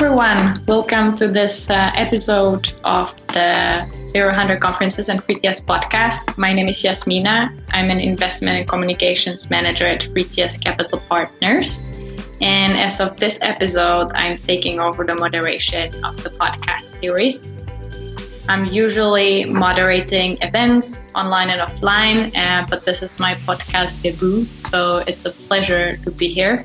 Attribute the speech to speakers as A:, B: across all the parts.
A: everyone. Welcome to this uh, episode of the Zero Hundred Conferences and 3TS podcast. My name is Jasmina. I'm an investment and communications manager at 3TS Capital Partners. And as of this episode, I'm taking over the moderation of the podcast series. I'm usually moderating events online and offline, uh, but this is my podcast debut, so it's a pleasure to be here.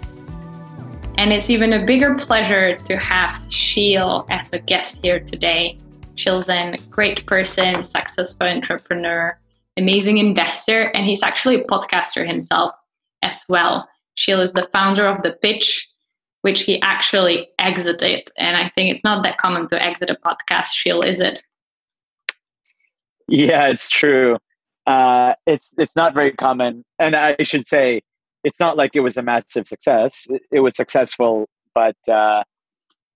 A: And it's even a bigger pleasure to have Sheel as a guest here today. Sheel's a great person, successful entrepreneur, amazing investor, and he's actually a podcaster himself as well. Sheel is the founder of The Pitch, which he actually exited. And I think it's not that common to exit a podcast, Sheel, is it?
B: Yeah, it's true. Uh, it's it's not very common, and I should say it's not like it was a massive success. It, it was successful, but uh,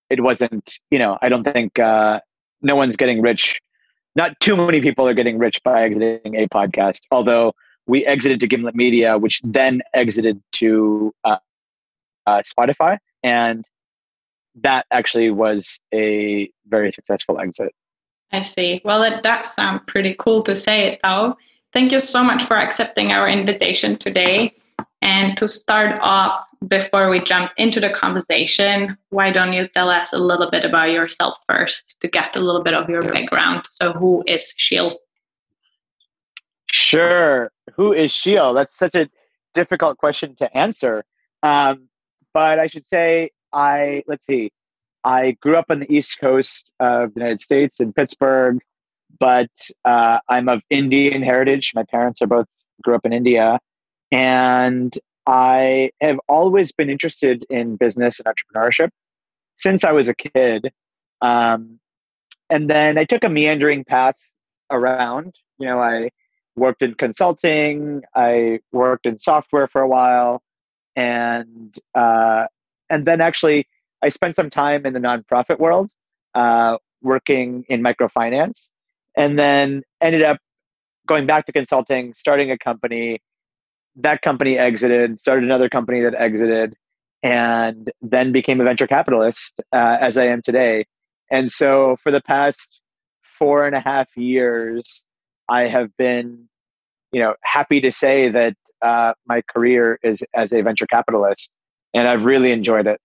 B: it wasn't. You know, I don't think uh, no one's getting rich. Not too many people are getting rich by exiting a podcast. Although we exited to Gimlet Media, which then exited to uh, uh, Spotify, and that actually was a very successful exit.
A: I see. Well, it does sound pretty cool to say it, though. Thank you so much for accepting our invitation today. And to start off, before we jump into the conversation, why don't you tell us a little bit about yourself first to get a little bit of your background? So, who is Sheel?
B: Sure. Who is Sheel? That's such a difficult question to answer. Um, but I should say, I let's see. I grew up on the East Coast of the United States in Pittsburgh, but uh, I'm of Indian heritage. My parents are both grew up in India, and I have always been interested in business and entrepreneurship since I was a kid. Um, and then I took a meandering path around. You know, I worked in consulting, I worked in software for a while, and uh, and then actually I spent some time in the nonprofit world, uh, working in microfinance, and then ended up going back to consulting, starting a company, that company exited, started another company that exited, and then became a venture capitalist uh, as I am today. And so for the past four and a half years, I have been, you know, happy to say that uh, my career is as a venture capitalist, and I've really enjoyed it.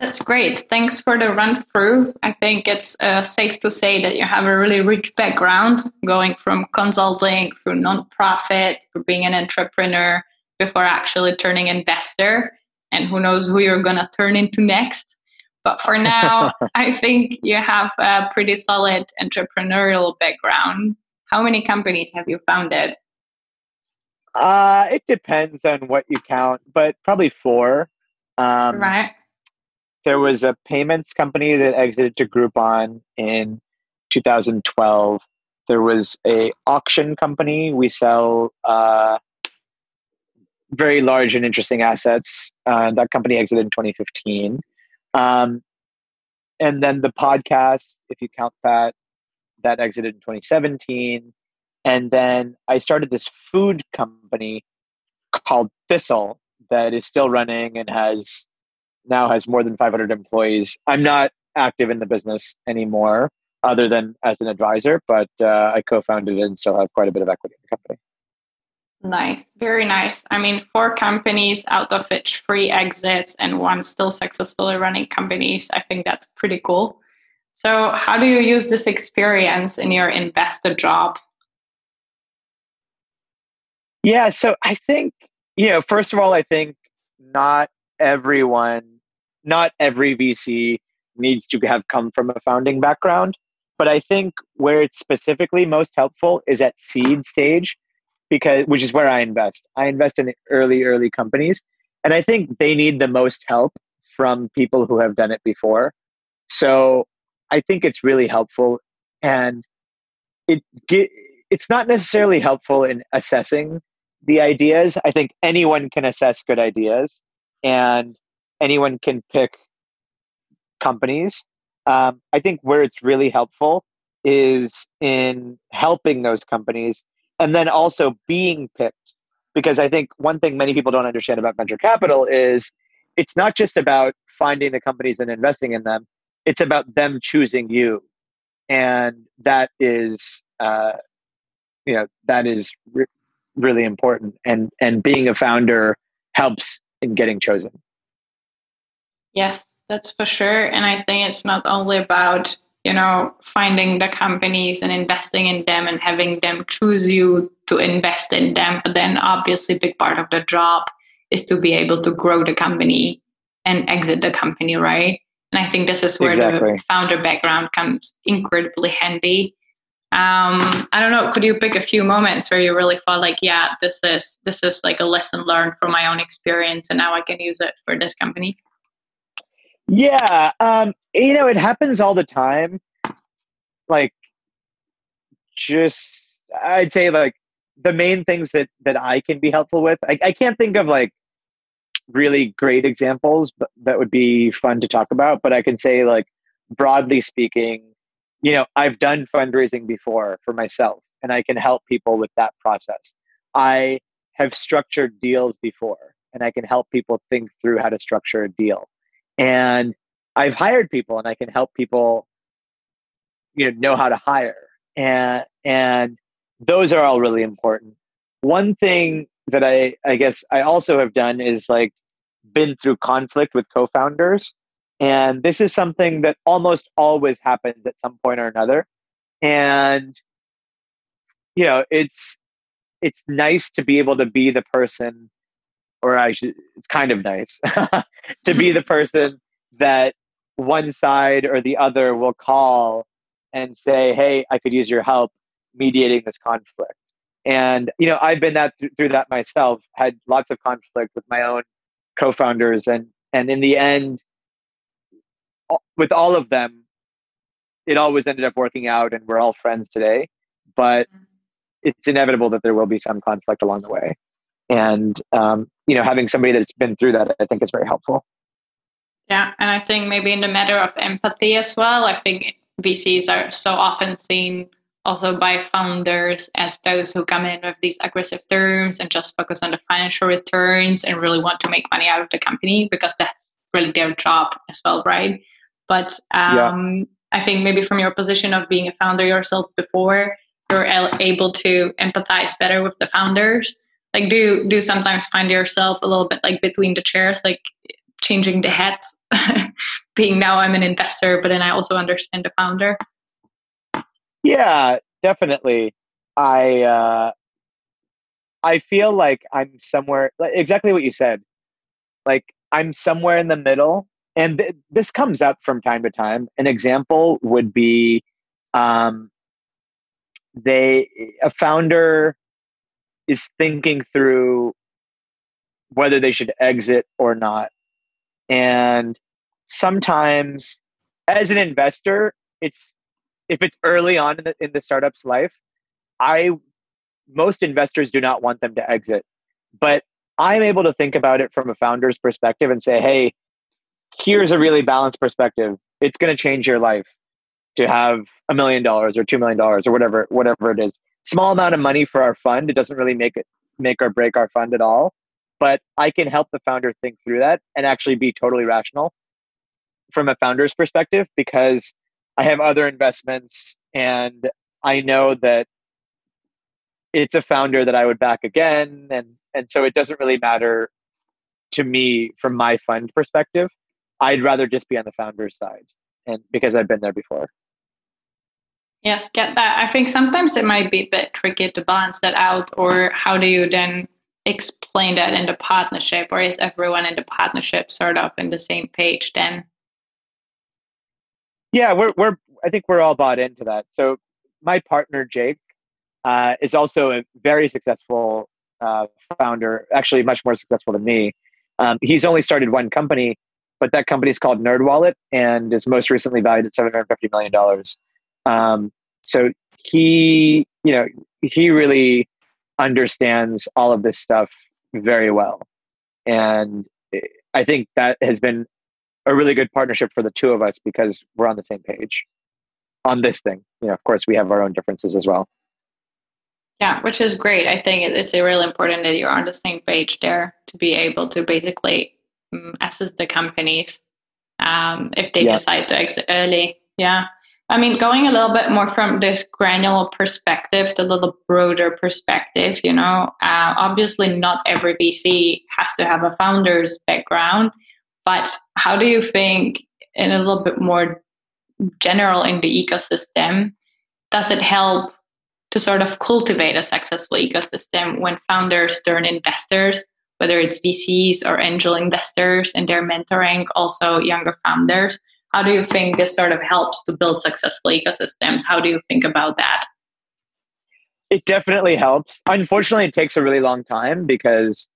A: That's great. Thanks for the run through. I think it's uh, safe to say that you have a really rich background going from consulting through nonprofit, through being an entrepreneur, before actually turning investor. And who knows who you're going to turn into next. But for now, I think you have a pretty solid entrepreneurial background. How many companies have you founded?
B: Uh, it depends on what you count, but probably four.
A: Um, right
B: there was a payments company that exited to Groupon in 2012. There was a auction company. We sell uh, very large and interesting assets. Uh, that company exited in 2015. Um, and then the podcast, if you count that, that exited in 2017. And then I started this food company called Thistle that is still running and has now has more than 500 employees. I'm not active in the business anymore, other than as an advisor, but uh, I co-founded it and still have quite a bit of equity in the company.
A: Nice, very nice. I mean, four companies out of which three exits and one still successfully running companies. I think that's pretty cool. So, how do you use this experience in your investor job?
B: Yeah, so I think, you know, first of all, I think not everyone not every VC needs to have come from a founding background. But I think where it's specifically most helpful is at seed stage, because which is where I invest. I invest in early, early companies, and I think they need the most help from people who have done it before. So I think it's really helpful, and it it's not necessarily helpful in assessing the ideas. I think anyone can assess good ideas, and anyone can pick companies. Um, I think where it's really helpful is in helping those companies and then also being picked. Because I think one thing many people don't understand about venture capital is it's not just about finding the companies and investing in them. It's about them choosing you, and that is, uh, you know, that is re- really important. And and being a founder helps in getting chosen.
A: Yes, that's for sure. And I think it's not only about you know finding the companies and investing in them and having them choose you to invest in them but then obviously a big part of the job is to be able to grow the company and exit the company right and i think this is where exactly. the founder background comes incredibly handy um, i don't know could you pick a few moments where you really felt like yeah this is this is like a lesson learned from my own experience and now i can use it for this company
B: yeah, um, you know, it happens all the time. Like, just I'd say like the main things that that I can be helpful with. I, I can't think of like really great examples, but that would be fun to talk about. But I can say like broadly speaking, you know, I've done fundraising before for myself, and I can help people with that process. I have structured deals before, and I can help people think through how to structure a deal and I've hired people and I can help people you know know how to hire. And and those are all really important. One thing that I I guess I also have done is like been through conflict with co-founders. And this is something that almost always happens at some point or another. And you know it's it's nice to be able to be the person or I should, it's kind of nice to be the person that one side or the other will call and say, "Hey, I could use your help mediating this conflict." And you know, I've been that th- through that myself. Had lots of conflict with my own co-founders, and and in the end, with all of them, it always ended up working out, and we're all friends today. But mm-hmm. it's inevitable that there will be some conflict along the way and um, you know having somebody that's been through that i think is very helpful.
A: Yeah and i think maybe in the matter of empathy as well i think vcs are so often seen also by founders as those who come in with these aggressive terms and just focus on the financial returns and really want to make money out of the company because that's really their job as well right? But um, yeah. i think maybe from your position of being a founder yourself before you're able to empathize better with the founders like do do sometimes find yourself a little bit like between the chairs like changing the hats being now i'm an investor but then i also understand the founder.
B: Yeah definitely. I uh i feel like i'm somewhere exactly what you said. Like i'm somewhere in the middle and th- this comes up from time to time. An example would be um they a founder is thinking through whether they should exit or not. And sometimes as an investor, it's if it's early on in the, in the startup's life, I most investors do not want them to exit. But I'm able to think about it from a founder's perspective and say, hey, here's a really balanced perspective. It's going to change your life to have a million dollars or two million dollars or whatever whatever it is small amount of money for our fund. It doesn't really make it make or break our fund at all. But I can help the founder think through that and actually be totally rational from a founder's perspective because I have other investments and I know that it's a founder that I would back again and and so it doesn't really matter to me from my fund perspective. I'd rather just be on the founder's side and because I've been there before.
A: Yes, get that. I think sometimes it might be a bit tricky to balance that out, or how do you then explain that in the partnership, or is everyone in the partnership sort of in the same page then?
B: Yeah, we're we're I think we're all bought into that. So my partner Jake uh, is also a very successful uh, founder, actually much more successful than me. Um, he's only started one company, but that company is called NerdWallet and is most recently valued at seven hundred fifty million dollars. Um, so he, you know, he really understands all of this stuff very well. And I think that has been a really good partnership for the two of us because we're on the same page on this thing. You know, of course, we have our own differences as well.
A: Yeah, which is great. I think it's really important that you're on the same page there to be able to basically um, assess the companies um, if they yeah. decide to exit early. Yeah. I mean, going a little bit more from this granular perspective to a little broader perspective, you know, uh, obviously not every VC has to have a founder's background, but how do you think, in a little bit more general in the ecosystem, does it help to sort of cultivate a successful ecosystem when founders turn investors, whether it's VCs or angel investors, and they're mentoring also younger founders? How do you think this sort of helps to build successful ecosystems? How do you think about that?
B: It definitely helps. Unfortunately, it takes a really long time because,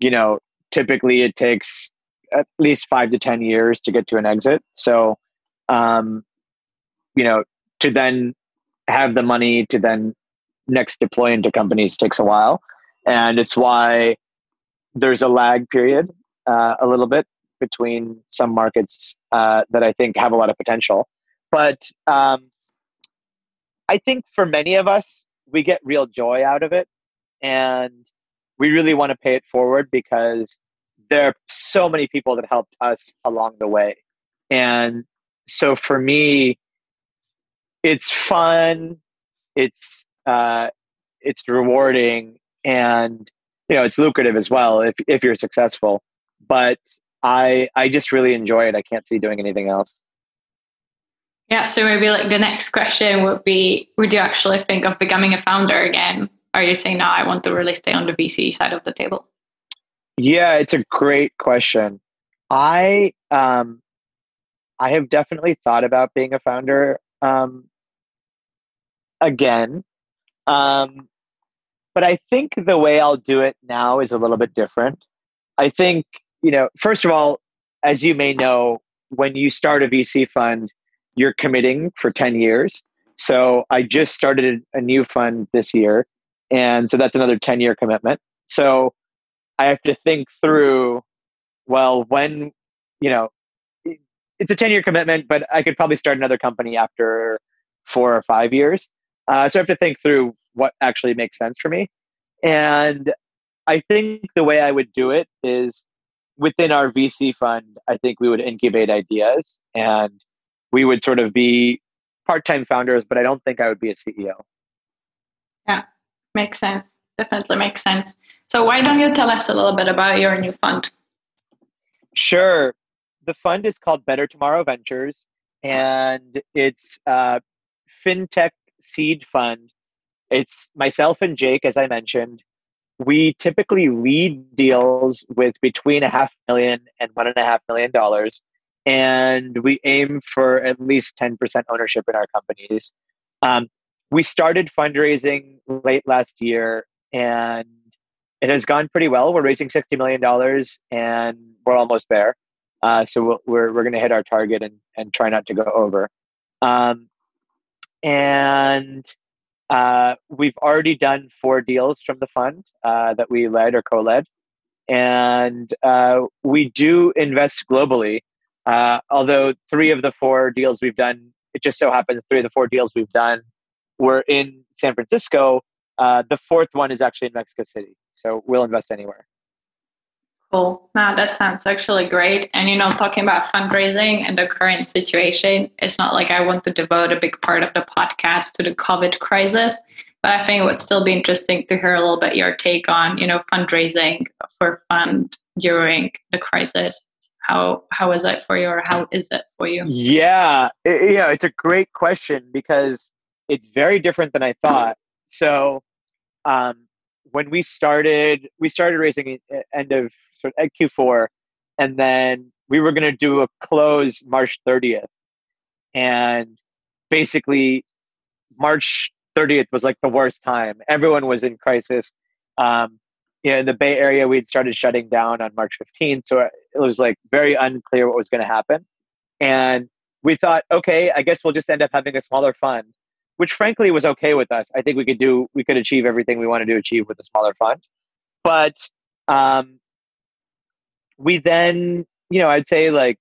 B: you know, typically it takes at least five to 10 years to get to an exit. So, um, you know, to then have the money to then next deploy into companies takes a while. And it's why there's a lag period uh, a little bit between some markets uh, that I think have a lot of potential. But um, I think for many of us, we get real joy out of it. And we really want to pay it forward because there are so many people that helped us along the way. And so for me, it's fun, it's uh, it's rewarding, and you know it's lucrative as well if if you're successful. But I I just really enjoy it. I can't see doing anything else.
A: Yeah, so maybe like the next question would be would you actually think of becoming a founder again? Are you saying no, I want to really stay on the VC side of the table?
B: Yeah, it's a great question. I um I have definitely thought about being a founder um again. Um but I think the way I'll do it now is a little bit different. I think you know, first of all, as you may know, when you start a VC fund, you're committing for 10 years. So I just started a new fund this year. And so that's another 10 year commitment. So I have to think through, well, when, you know, it's a 10 year commitment, but I could probably start another company after four or five years. Uh, so I have to think through what actually makes sense for me. And I think the way I would do it is within our VC fund, I think we would incubate ideas and we would sort of be part time founders, but I don't think I would be a CEO.
A: Yeah, makes sense. Definitely makes sense. So, why don't you tell us a little bit about your new fund?
B: Sure. The fund is called Better Tomorrow Ventures, and it's a fintech seed fund. It's myself and Jake, as I mentioned, we typically lead deals with between a half million and one and a half million dollars. And we aim for at least 10% ownership in our companies. Um, we started fundraising late last year and it has gone pretty well. We're raising $60 million and we're almost there. Uh, so we we are we're going to hit our target and, and try not to go over. Um, and uh, we've already done four deals from the fund uh, that we led or co-led, and uh, we do invest globally. Uh, although three of the four deals we've done, it just so happens three of the four deals we've done were in San Francisco. Uh, the fourth one is actually in Mexico City, so we'll invest anywhere.
A: Cool. Now that sounds actually great. And you know, talking about fundraising and the current situation, it's not like I want to devote a big part of the podcast to the COVID crisis, but I think it would still be interesting to hear a little bit your take on, you know, fundraising for fund during the crisis. How how is it for you, or how is it for you?
B: Yeah, it, yeah, it's a great question because it's very different than I thought. So, um, when we started, we started raising end of sort of at Q4, and then we were going to do a close March 30th, and basically March 30th was like the worst time. Everyone was in crisis. Um, you know, in the Bay Area, we'd started shutting down on March 15th, so it was like very unclear what was going to happen. And we thought, okay, I guess we'll just end up having a smaller fund, which frankly was okay with us. I think we could do, we could achieve everything we wanted to achieve with a smaller fund. But um, we then, you know, I'd say like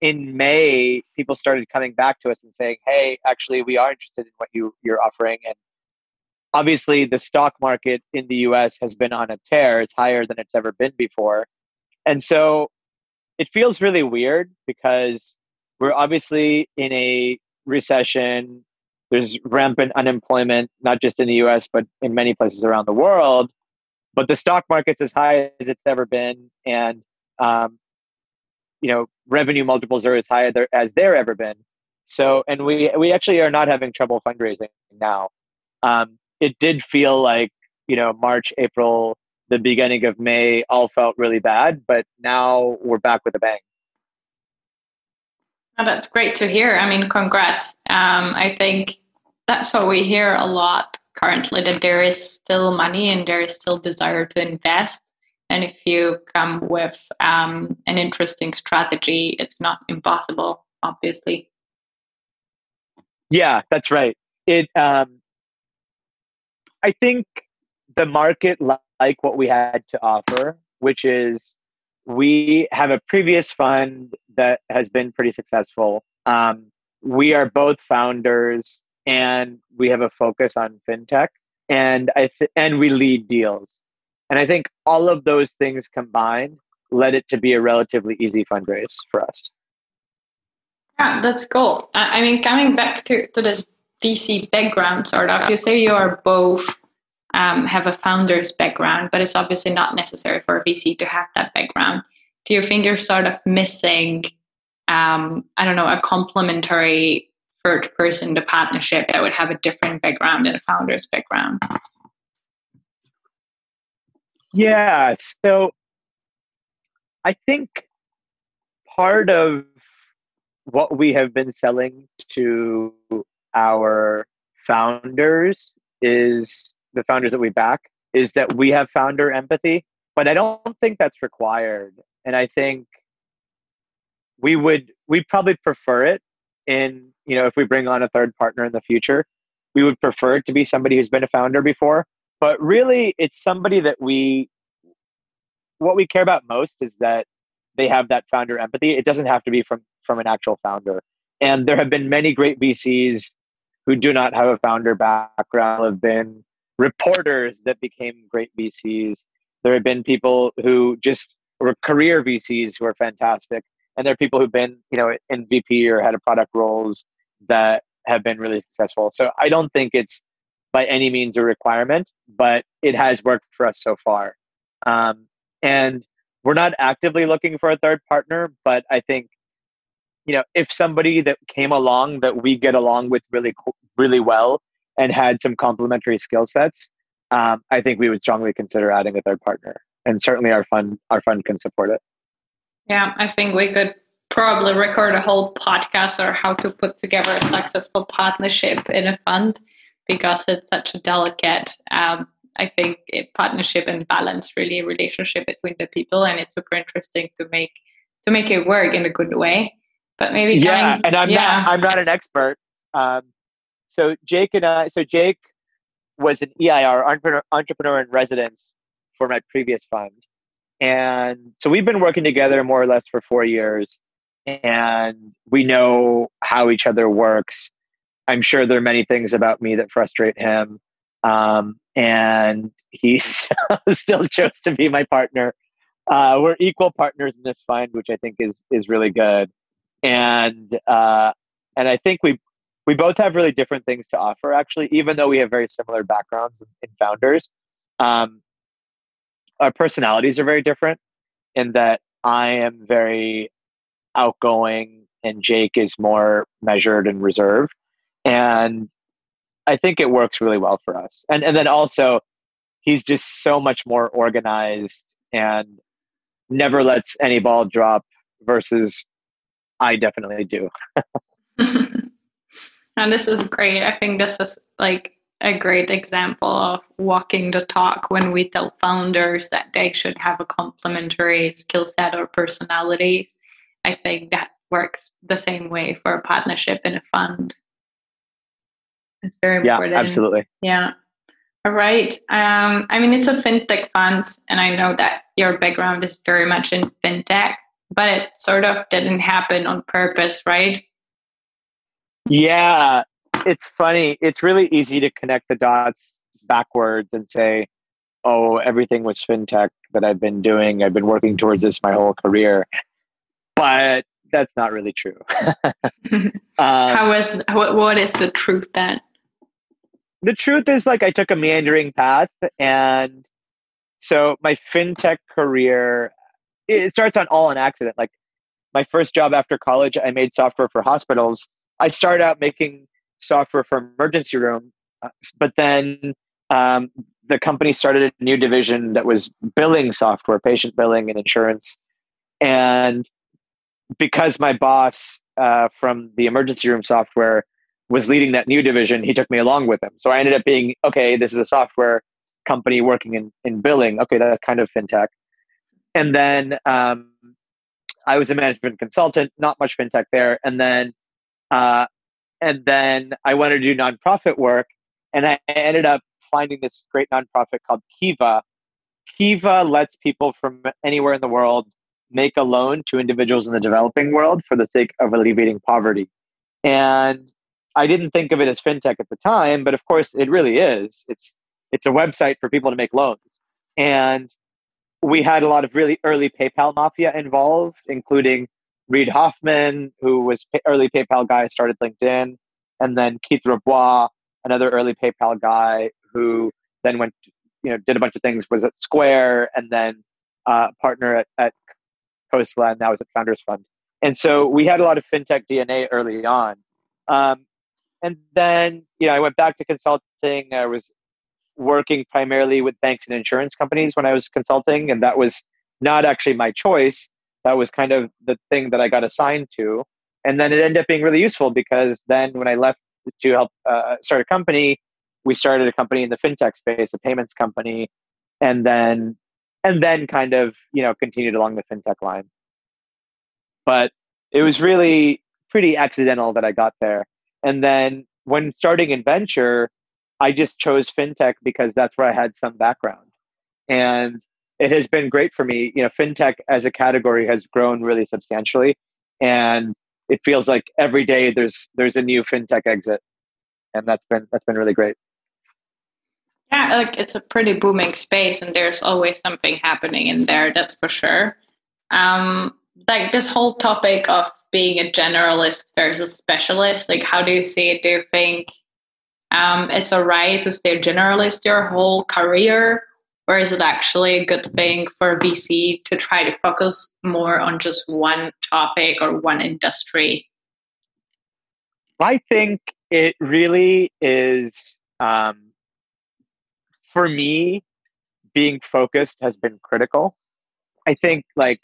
B: in May, people started coming back to us and saying, "Hey, actually, we are interested in what you you're offering." And obviously, the stock market in the U.S. has been on a tear; it's higher than it's ever been before. And so, it feels really weird because we're obviously in a recession. There's rampant unemployment, not just in the US, but in many places around the world. But the stock market's as high as it's ever been. And, um, you know, revenue multiples are as high as they're ever been. So, and we, we actually are not having trouble fundraising now. Um, it did feel like, you know, March, April, the beginning of May all felt really bad, but now we're back with a bang.
A: Oh, that's great to hear. I mean, congrats. Um, I think that's what we hear a lot currently that there is still money and there is still desire to invest. And if you come with um, an interesting strategy, it's not impossible, obviously.
B: Yeah, that's right. It. Um, I think the market like what we had to offer, which is we have a previous fund that has been pretty successful. Um, we are both founders and we have a focus on fintech and I th- and we lead deals. And I think all of those things combined led it to be a relatively easy fundraise for us.
A: Yeah, that's cool. I mean, coming back to, to this VC background, sort of, you say you are both um, have a founder's background, but it's obviously not necessary for a VC to have that background. Do you think you're sort of missing, um, I don't know, a complementary person to partnership that would have a different background than a founder's background?
B: Yeah, so I think part of what we have been selling to our founders is the founders that we back is that we have founder empathy, but I don't think that's required. And I think we would we probably prefer it in you know if we bring on a third partner in the future, we would prefer it to be somebody who's been a founder before. But really, it's somebody that we what we care about most is that they have that founder empathy. It doesn't have to be from from an actual founder. And there have been many great VCs who do not have a founder background have been reporters that became great VCs. There have been people who just were career VCs who are fantastic. And there are people who've been, you know, in VP or had a product roles that have been really successful. So I don't think it's by any means a requirement, but it has worked for us so far. Um, and we're not actively looking for a third partner, but I think, you know, if somebody that came along that we get along with really, really well and had some complementary skill sets, um, I think we would strongly consider adding a third partner. And certainly our fund our fund can support it.
A: Yeah, I think we could probably record a whole podcast or how to put together a successful partnership in a fund because it's such a delicate um, I think a partnership and balance really a relationship between the people and it's super interesting to make to make it work in a good way. But maybe
B: yeah, and I'm yeah. not I'm not an expert. Um, so Jake and I, so Jake was an EIR entrepreneur, entrepreneur in residence for my previous fund, and so we've been working together more or less for four years, and we know how each other works. I'm sure there are many things about me that frustrate him, um, and he still chose to be my partner. Uh, we're equal partners in this fund, which I think is is really good, and uh, and I think we we both have really different things to offer actually even though we have very similar backgrounds in, in founders um, our personalities are very different in that i am very outgoing and jake is more measured and reserved and i think it works really well for us and and then also he's just so much more organized and never lets any ball drop versus i definitely do
A: And this is great. I think this is like a great example of walking the talk when we tell founders that they should have a complementary skill set or personalities. I think that works the same way for a partnership in a fund. It's very important.
B: Yeah, absolutely.
A: Yeah. All right. Um, I mean, it's a fintech fund, and I know that your background is very much in fintech, but it sort of didn't happen on purpose, right?
B: Yeah, it's funny. It's really easy to connect the dots backwards and say, oh, everything was fintech that I've been doing. I've been working towards this my whole career. But that's not really true.
A: um, How is what, what is the truth then?
B: The truth is like I took a meandering path and so my fintech career it starts on all an accident. Like my first job after college, I made software for hospitals. I started out making software for emergency room, uh, but then um, the company started a new division that was billing software, patient billing and insurance. And because my boss uh, from the emergency room software was leading that new division, he took me along with him. So I ended up being okay. This is a software company working in in billing. Okay, that's kind of fintech. And then um, I was a management consultant, not much fintech there. And then uh, and then I wanted to do nonprofit work, and I ended up finding this great nonprofit called Kiva. Kiva lets people from anywhere in the world make a loan to individuals in the developing world for the sake of alleviating poverty. And I didn't think of it as fintech at the time, but of course it really is. It's it's a website for people to make loans. And we had a lot of really early PayPal mafia involved, including Reid Hoffman, who was early PayPal guy, started LinkedIn, and then Keith Rabois, another early PayPal guy who then went, you know, did a bunch of things, was at Square, and then uh, partner at, at And now is at Founders Fund. And so we had a lot of fintech DNA early on. Um, and then, you know, I went back to consulting. I was working primarily with banks and insurance companies when I was consulting, and that was not actually my choice. That was kind of the thing that I got assigned to. And then it ended up being really useful because then when I left to help uh, start a company, we started a company in the fintech space, a payments company, and then and then kind of you know continued along the fintech line. But it was really pretty accidental that i got there. And then when starting in venture i just chose fintech because that's where i had some background. And it has been great for me. You know fintech as a category has grown really substantially and it feels like every day there's there's a new fintech exit. And that's been that's been really great
A: yeah, like it's a pretty booming space, and there's always something happening in there. That's for sure. Um, like this whole topic of being a generalist versus specialist. Like, how do you see it? Do you think um, it's a right to stay a generalist your whole career, or is it actually a good thing for VC to try to focus more on just one topic or one industry?
B: I think it really is. Um, for me, being focused has been critical. I think like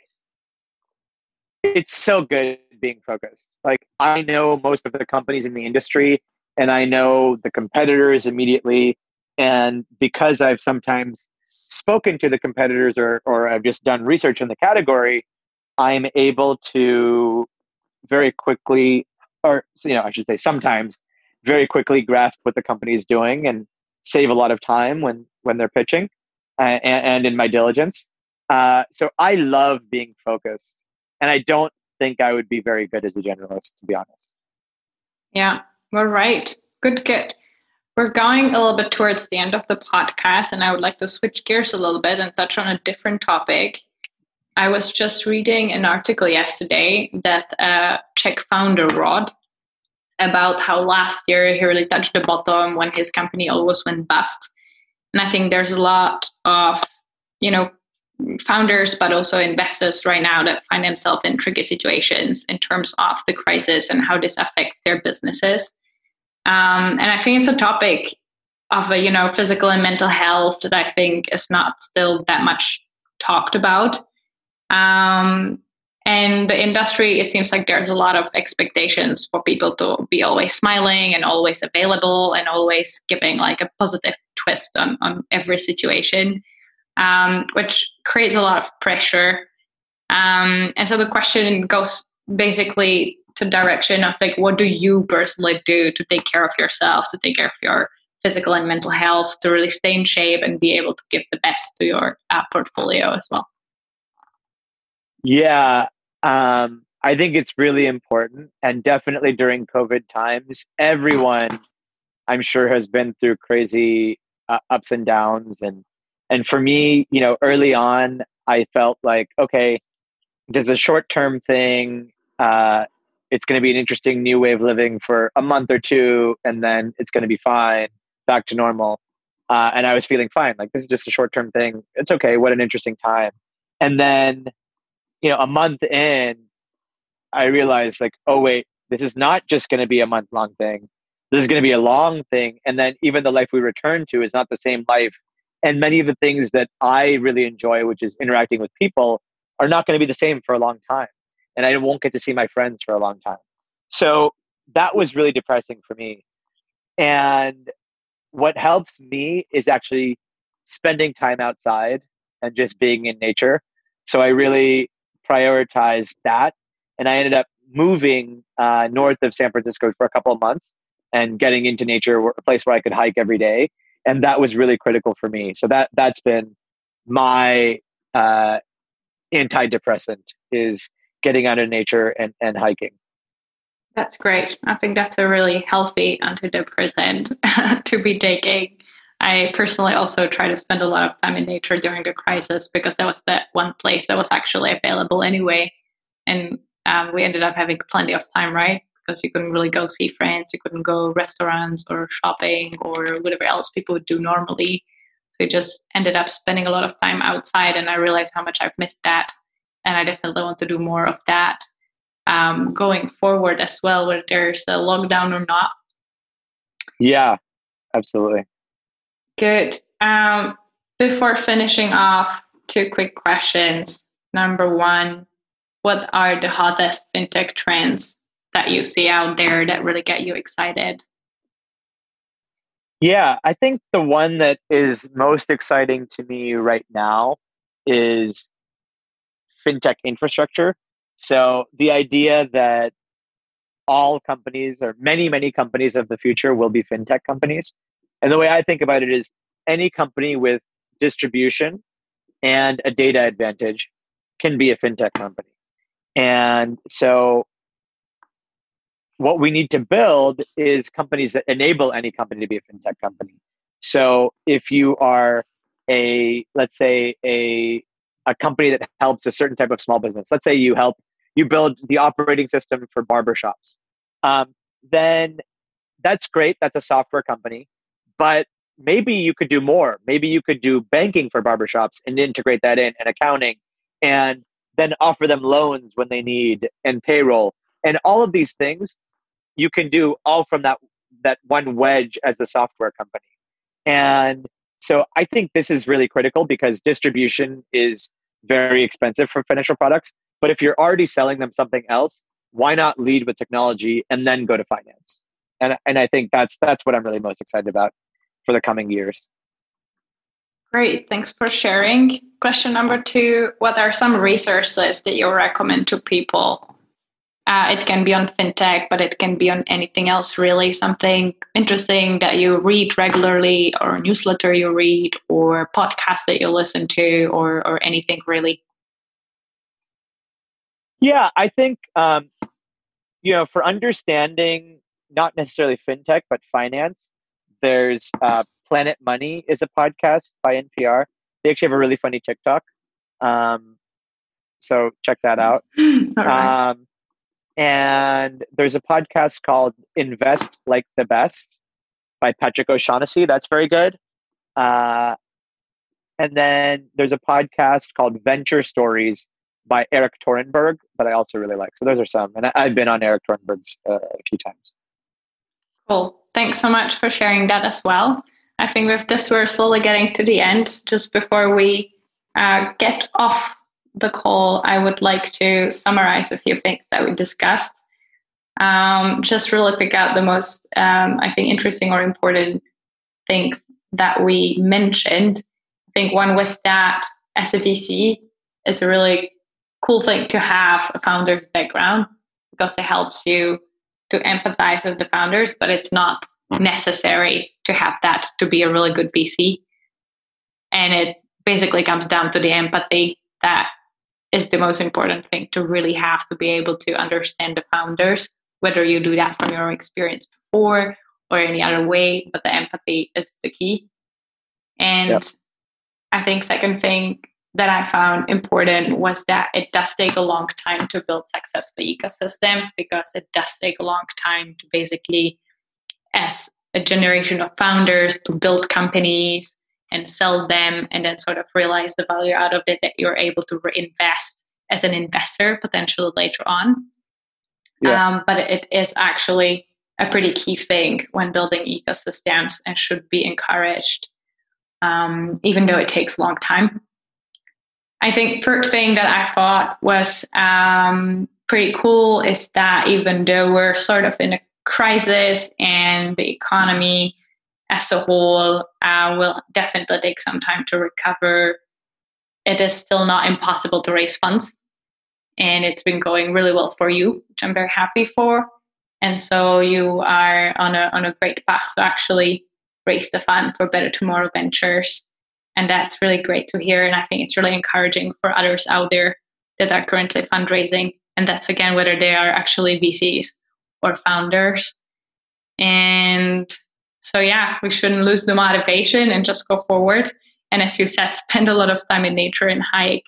B: it's so good being focused. Like I know most of the companies in the industry and I know the competitors immediately. And because I've sometimes spoken to the competitors or, or I've just done research in the category, I'm able to very quickly, or you know, I should say sometimes, very quickly grasp what the company is doing and save a lot of time when when they're pitching uh, and, and, in my diligence. Uh, so I love being focused, and I don't think I would be very good as a generalist, to be honest.
A: Yeah, we're right. Good, good. We're going a little bit towards the end of the podcast, and I would like to switch gears a little bit and touch on a different topic. I was just reading an article yesterday that uh, Czech founder Rod about how last year he really touched the bottom when his company almost went bust. And I think there's a lot of, you know, founders, but also investors right now that find themselves in tricky situations in terms of the crisis and how this affects their businesses. Um, and I think it's a topic of a, you know physical and mental health that I think is not still that much talked about. Um, and the industry, it seems like there's a lot of expectations for people to be always smiling and always available and always giving like a positive twist on, on every situation, um, which creates a lot of pressure. Um, and so the question goes basically to direction of like, what do you personally do to take care of yourself, to take care of your physical and mental health, to really stay in shape and be able to give the best to your uh, portfolio as well?
B: Yeah, um, I think it's really important. And definitely during COVID times, everyone, I'm sure, has been through crazy uh, ups and downs. And, and for me, you know, early on, I felt like, okay, does a short term thing. Uh, it's going to be an interesting new way of living for a month or two, and then it's going to be fine, back to normal. Uh, and I was feeling fine. Like this is just a short term thing. It's okay. What an interesting time. And then, you know, a month in, I realized like, oh wait, this is not just going to be a month long thing. This is going to be a long thing. And then even the life we return to is not the same life. And many of the things that I really enjoy, which is interacting with people, are not going to be the same for a long time. And I won't get to see my friends for a long time. So that was really depressing for me. And what helps me is actually spending time outside and just being in nature. So I really prioritized that. And I ended up moving uh, north of San Francisco for a couple of months and getting into nature, a place where I could hike every day. And that was really critical for me. So that that's been my uh, antidepressant is getting out of nature and, and hiking.
A: That's great. I think that's a really healthy antidepressant to be taking. I personally also try to spend a lot of time in nature during the crisis because that was that one place that was actually available anyway. And um, we ended up having plenty of time, right? Because you couldn't really go see friends, you couldn't go restaurants or shopping or whatever else people would do normally. So we just ended up spending a lot of time outside, and I realized how much I've missed that. And I definitely want to do more of that um, going forward as well, whether there's a lockdown or not.
B: Yeah, absolutely.
A: Good. Um, before finishing off, two quick questions. Number one, what are the hottest fintech trends that you see out there that really get you excited?
B: Yeah, I think the one that is most exciting to me right now is fintech infrastructure. So the idea that all companies or many, many companies of the future will be fintech companies. And the way I think about it is any company with distribution and a data advantage can be a fintech company. And so what we need to build is companies that enable any company to be a fintech company. So if you are a, let's say, a a company that helps a certain type of small business. Let's say you help you build the operating system for barbershops. Um, then that's great. That's a software company, but maybe you could do more. Maybe you could do banking for barbershops and integrate that in and accounting and then offer them loans when they need and payroll and all of these things you can do all from that that one wedge as the software company. And so I think this is really critical because distribution is very expensive for financial products. But if you're already selling them something else, why not lead with technology and then go to finance? And and I think that's that's what I'm really most excited about for the coming years.
A: Great, thanks for sharing. Question number two What are some resources that you recommend to people uh, it can be on fintech, but it can be on anything else, really. Something interesting that you read regularly, or a newsletter you read, or podcast that you listen to, or, or anything really.
B: Yeah, I think, um, you know, for understanding not necessarily fintech, but finance, there's uh, Planet Money is a podcast by NPR. They actually have a really funny TikTok. Um, so check that out. um, and there's a podcast called Invest Like the Best by Patrick O'Shaughnessy. That's very good. Uh, and then there's a podcast called Venture Stories by Erik Torenberg that I also really like. So those are some. And I, have been on Erik Torenberg's uh, a few times.
A: Cool. Thanks so much for sharing that as well. I think with this, we're slowly getting to the end. Just before we uh, get off the call, I would like to summarize a few things that we discussed. Um, just really pick out the most, um, I think, interesting or important things that we mentioned. I think one was that as a VC, it's a really cool thing to have a founder's background because it helps you to empathize with the founders, but it's not mm. necessary to have that to be a really good VC. And it basically comes down to the empathy that is the most important thing to really have to be able to understand the founders, whether you do that from your own experience before or any other way, but the empathy is the key. And yep. I think second thing that I found important was that it does take a long time to build successful ecosystems because it does take a long time to basically, as a generation of founders, to build companies and sell them and then sort of realize the value out of it that you're able to reinvest as an investor potentially later on. Yeah. Um, but it is actually a pretty key thing when building ecosystems and should be encouraged, um, even though it takes a long time. I think first thing that I thought was um, pretty cool is that even though we're sort of in a crisis and the economy as a whole uh, will definitely take some time to recover, it is still not impossible to raise funds. And it's been going really well for you, which I'm very happy for. And so you are on a, on a great path to actually raise the fund for Better Tomorrow Ventures and that's really great to hear. And I think it's really encouraging for others out there that are currently fundraising. And that's again whether they are actually VCs or founders. And so, yeah, we shouldn't lose the motivation and just go forward. And as you said, spend a lot of time in nature and hike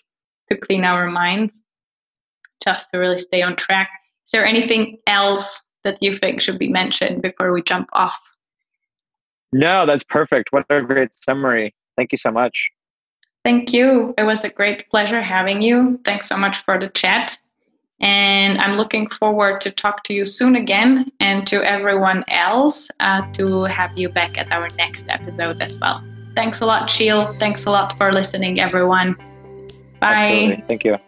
A: to clean our minds, just to really stay on track. Is there anything else that you think should be mentioned before we jump off?
B: No, that's perfect. What a great summary. Thank you so much.
A: Thank you. It was a great pleasure having you. Thanks so much for the chat. And I'm looking forward to talk to you soon again and to everyone else uh, to have you back at our next episode as well. Thanks a lot, Sheel. Thanks a lot for listening, everyone. Bye.
B: Absolutely. Thank you.